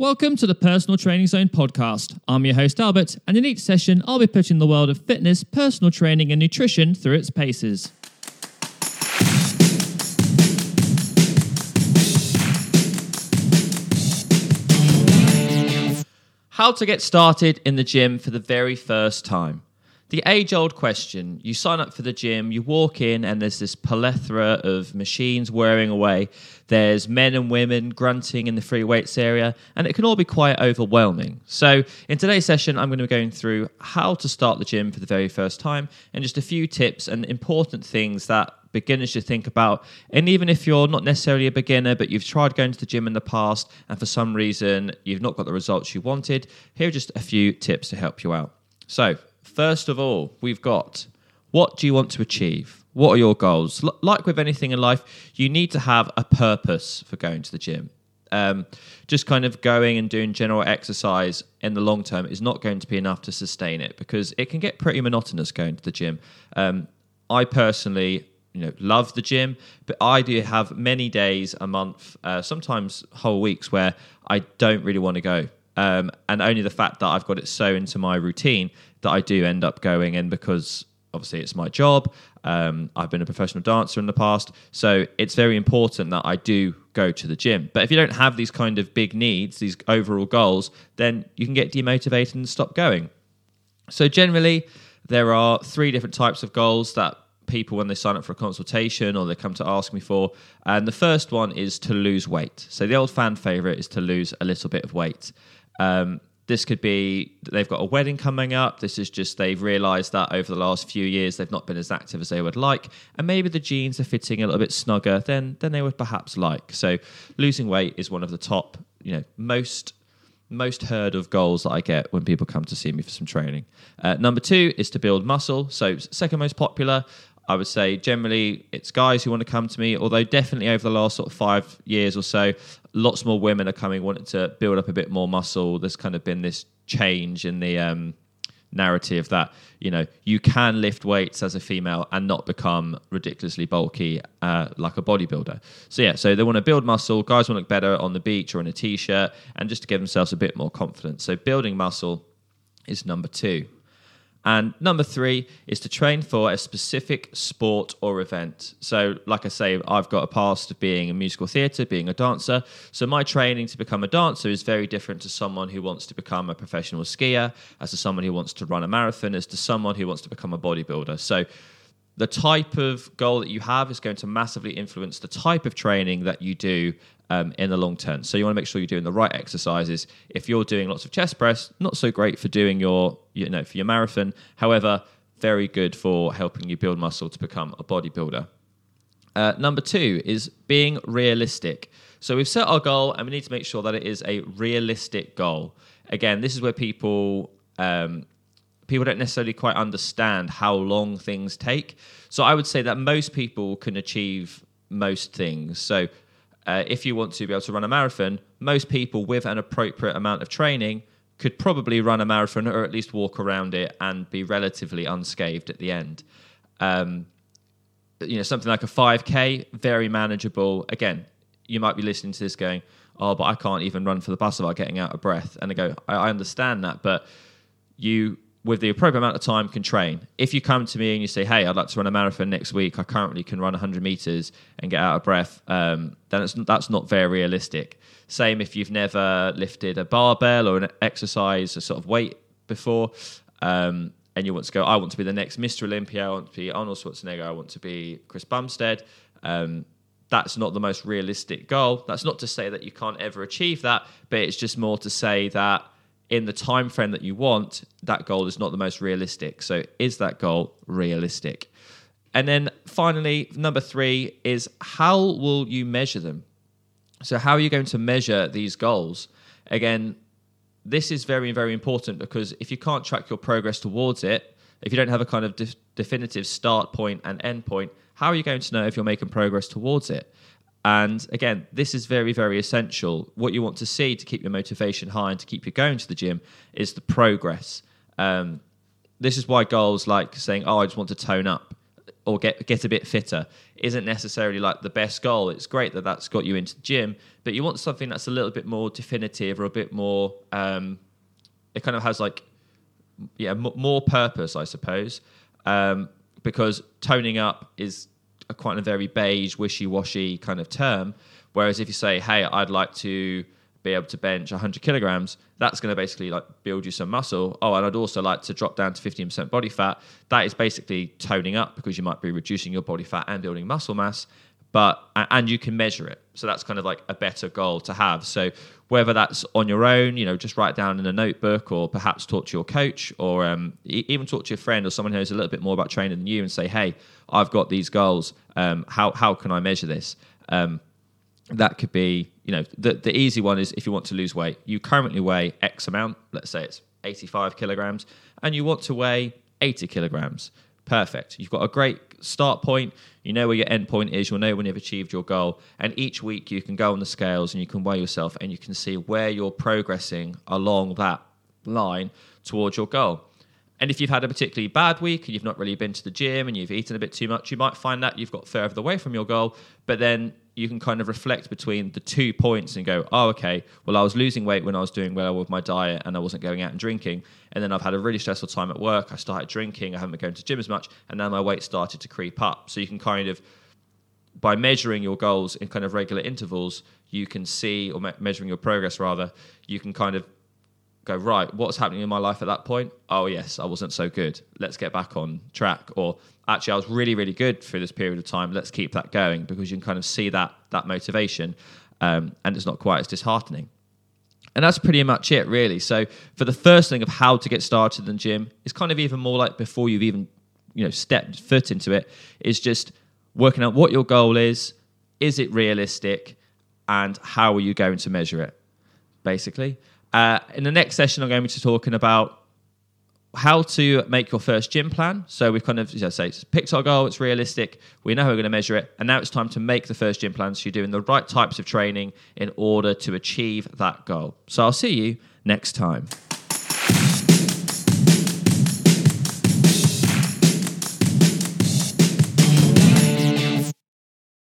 Welcome to the Personal Training Zone podcast. I'm your host, Albert, and in each session, I'll be putting the world of fitness, personal training, and nutrition through its paces. How to get started in the gym for the very first time. The age old question you sign up for the gym, you walk in, and there's this plethora of machines whirring away. There's men and women grunting in the free weights area, and it can all be quite overwhelming. So, in today's session, I'm going to be going through how to start the gym for the very first time and just a few tips and important things that beginners should think about. And even if you're not necessarily a beginner, but you've tried going to the gym in the past and for some reason you've not got the results you wanted, here are just a few tips to help you out. So, First of all, we've got what do you want to achieve? What are your goals? L- like with anything in life, you need to have a purpose for going to the gym. Um, just kind of going and doing general exercise in the long term is not going to be enough to sustain it because it can get pretty monotonous going to the gym. Um, I personally, you know, love the gym, but I do have many days a month, uh, sometimes whole weeks where I don't really want to go. Um, and only the fact that I've got it so into my routine that I do end up going in because obviously it's my job. Um, I've been a professional dancer in the past, so it's very important that I do go to the gym. But if you don't have these kind of big needs, these overall goals, then you can get demotivated and stop going. So generally, there are three different types of goals that people when they sign up for a consultation or they come to ask me for. And the first one is to lose weight. So the old fan favorite is to lose a little bit of weight. Um, this could be they've got a wedding coming up. This is just they've realised that over the last few years they've not been as active as they would like, and maybe the jeans are fitting a little bit snugger than than they would perhaps like. So losing weight is one of the top, you know, most most heard of goals that I get when people come to see me for some training. Uh, number two is to build muscle. So second most popular. I would say generally it's guys who want to come to me, although definitely over the last sort of five years or so, lots more women are coming wanting to build up a bit more muscle. There's kind of been this change in the um, narrative that you know you can lift weights as a female and not become ridiculously bulky uh, like a bodybuilder. So yeah, so they want to build muscle. Guys want to look better on the beach or in a t-shirt, and just to give themselves a bit more confidence. So building muscle is number two. And number three is to train for a specific sport or event. So, like I say, I've got a past of being a musical theatre, being a dancer. So, my training to become a dancer is very different to someone who wants to become a professional skier, as to someone who wants to run a marathon, as to someone who wants to become a bodybuilder. So, the type of goal that you have is going to massively influence the type of training that you do um, in the long term. So you want to make sure you're doing the right exercises. If you're doing lots of chest press, not so great for doing your you know for your marathon. However, very good for helping you build muscle to become a bodybuilder. Uh, number two is being realistic. So we've set our goal, and we need to make sure that it is a realistic goal. Again, this is where people um, people don't necessarily quite understand how long things take. So I would say that most people can achieve most things. So uh, if you want to be able to run a marathon, most people with an appropriate amount of training could probably run a marathon or at least walk around it and be relatively unscathed at the end. Um, you know, something like a 5K, very manageable. Again, you might be listening to this going, oh, but I can't even run for the bus without getting out of breath. And I go, I, I understand that, but you with the appropriate amount of time can train. If you come to me and you say, "Hey, I'd like to run a marathon next week. I currently can run 100 meters and get out of breath," um, then that's not very realistic. Same if you've never lifted a barbell or an exercise, a sort of weight before, um, and you want to go, "I want to be the next Mr. Olympia. I want to be Arnold Schwarzenegger. I want to be Chris Bumstead." Um, that's not the most realistic goal. That's not to say that you can't ever achieve that, but it's just more to say that in the time frame that you want, that goal is not the most realistic. So is that goal realistic? And then finally, number three is how will you measure them? So how are you going to measure these goals? Again, this is very, very important because if you can't track your progress towards it, if you don't have a kind of de- definitive start point and end point, how are you going to know if you're making progress towards it? And again, this is very, very essential. What you want to see to keep your motivation high and to keep you going to the gym is the progress. Um, this is why goals like saying, "Oh, I just want to tone up." or get get a bit fitter isn't necessarily like the best goal. It's great that that's got you into the gym, but you want something that's a little bit more definitive or a bit more. Um, it kind of has like yeah m- more purpose, I suppose, um, because toning up is a quite a very beige, wishy washy kind of term. Whereas if you say, hey, I'd like to be able to bench 100 kilograms, that's going to basically like build you some muscle. Oh, and I'd also like to drop down to 15% body fat. That is basically toning up because you might be reducing your body fat and building muscle mass, but and you can measure it. So that's kind of like a better goal to have. So whether that's on your own, you know, just write down in a notebook, or perhaps talk to your coach, or um, even talk to your friend or someone who knows a little bit more about training than you, and say, "Hey, I've got these goals. Um, how how can I measure this?" Um, that could be, you know, the, the easy one is if you want to lose weight, you currently weigh X amount, let's say it's 85 kilograms, and you want to weigh 80 kilograms. Perfect. You've got a great start point. You know where your end point is. You'll know when you've achieved your goal. And each week you can go on the scales and you can weigh yourself and you can see where you're progressing along that line towards your goal. And if you've had a particularly bad week and you've not really been to the gym and you've eaten a bit too much, you might find that you've got further away from your goal. But then you can kind of reflect between the two points and go, oh, okay, well, I was losing weight when I was doing well with my diet and I wasn't going out and drinking. And then I've had a really stressful time at work. I started drinking. I haven't been going to gym as much. And now my weight started to creep up. So you can kind of, by measuring your goals in kind of regular intervals, you can see, or me- measuring your progress rather, you can kind of go right what's happening in my life at that point? Oh yes i wasn't so good. Let's get back on track. Or actually i was really really good for this period of time. Let's keep that going because you can kind of see that that motivation um, and it's not quite as disheartening. And that's pretty much it really. So for the first thing of how to get started in gym it's kind of even more like before you've even you know stepped foot into it is just working out what your goal is is it realistic and how are you going to measure it basically uh, in the next session, I'm going to be talking about how to make your first gym plan. So we've kind of, as I say, picked our goal, it's realistic, we know how we're going to measure it, and now it's time to make the first gym plan so you're doing the right types of training in order to achieve that goal. So I'll see you next time.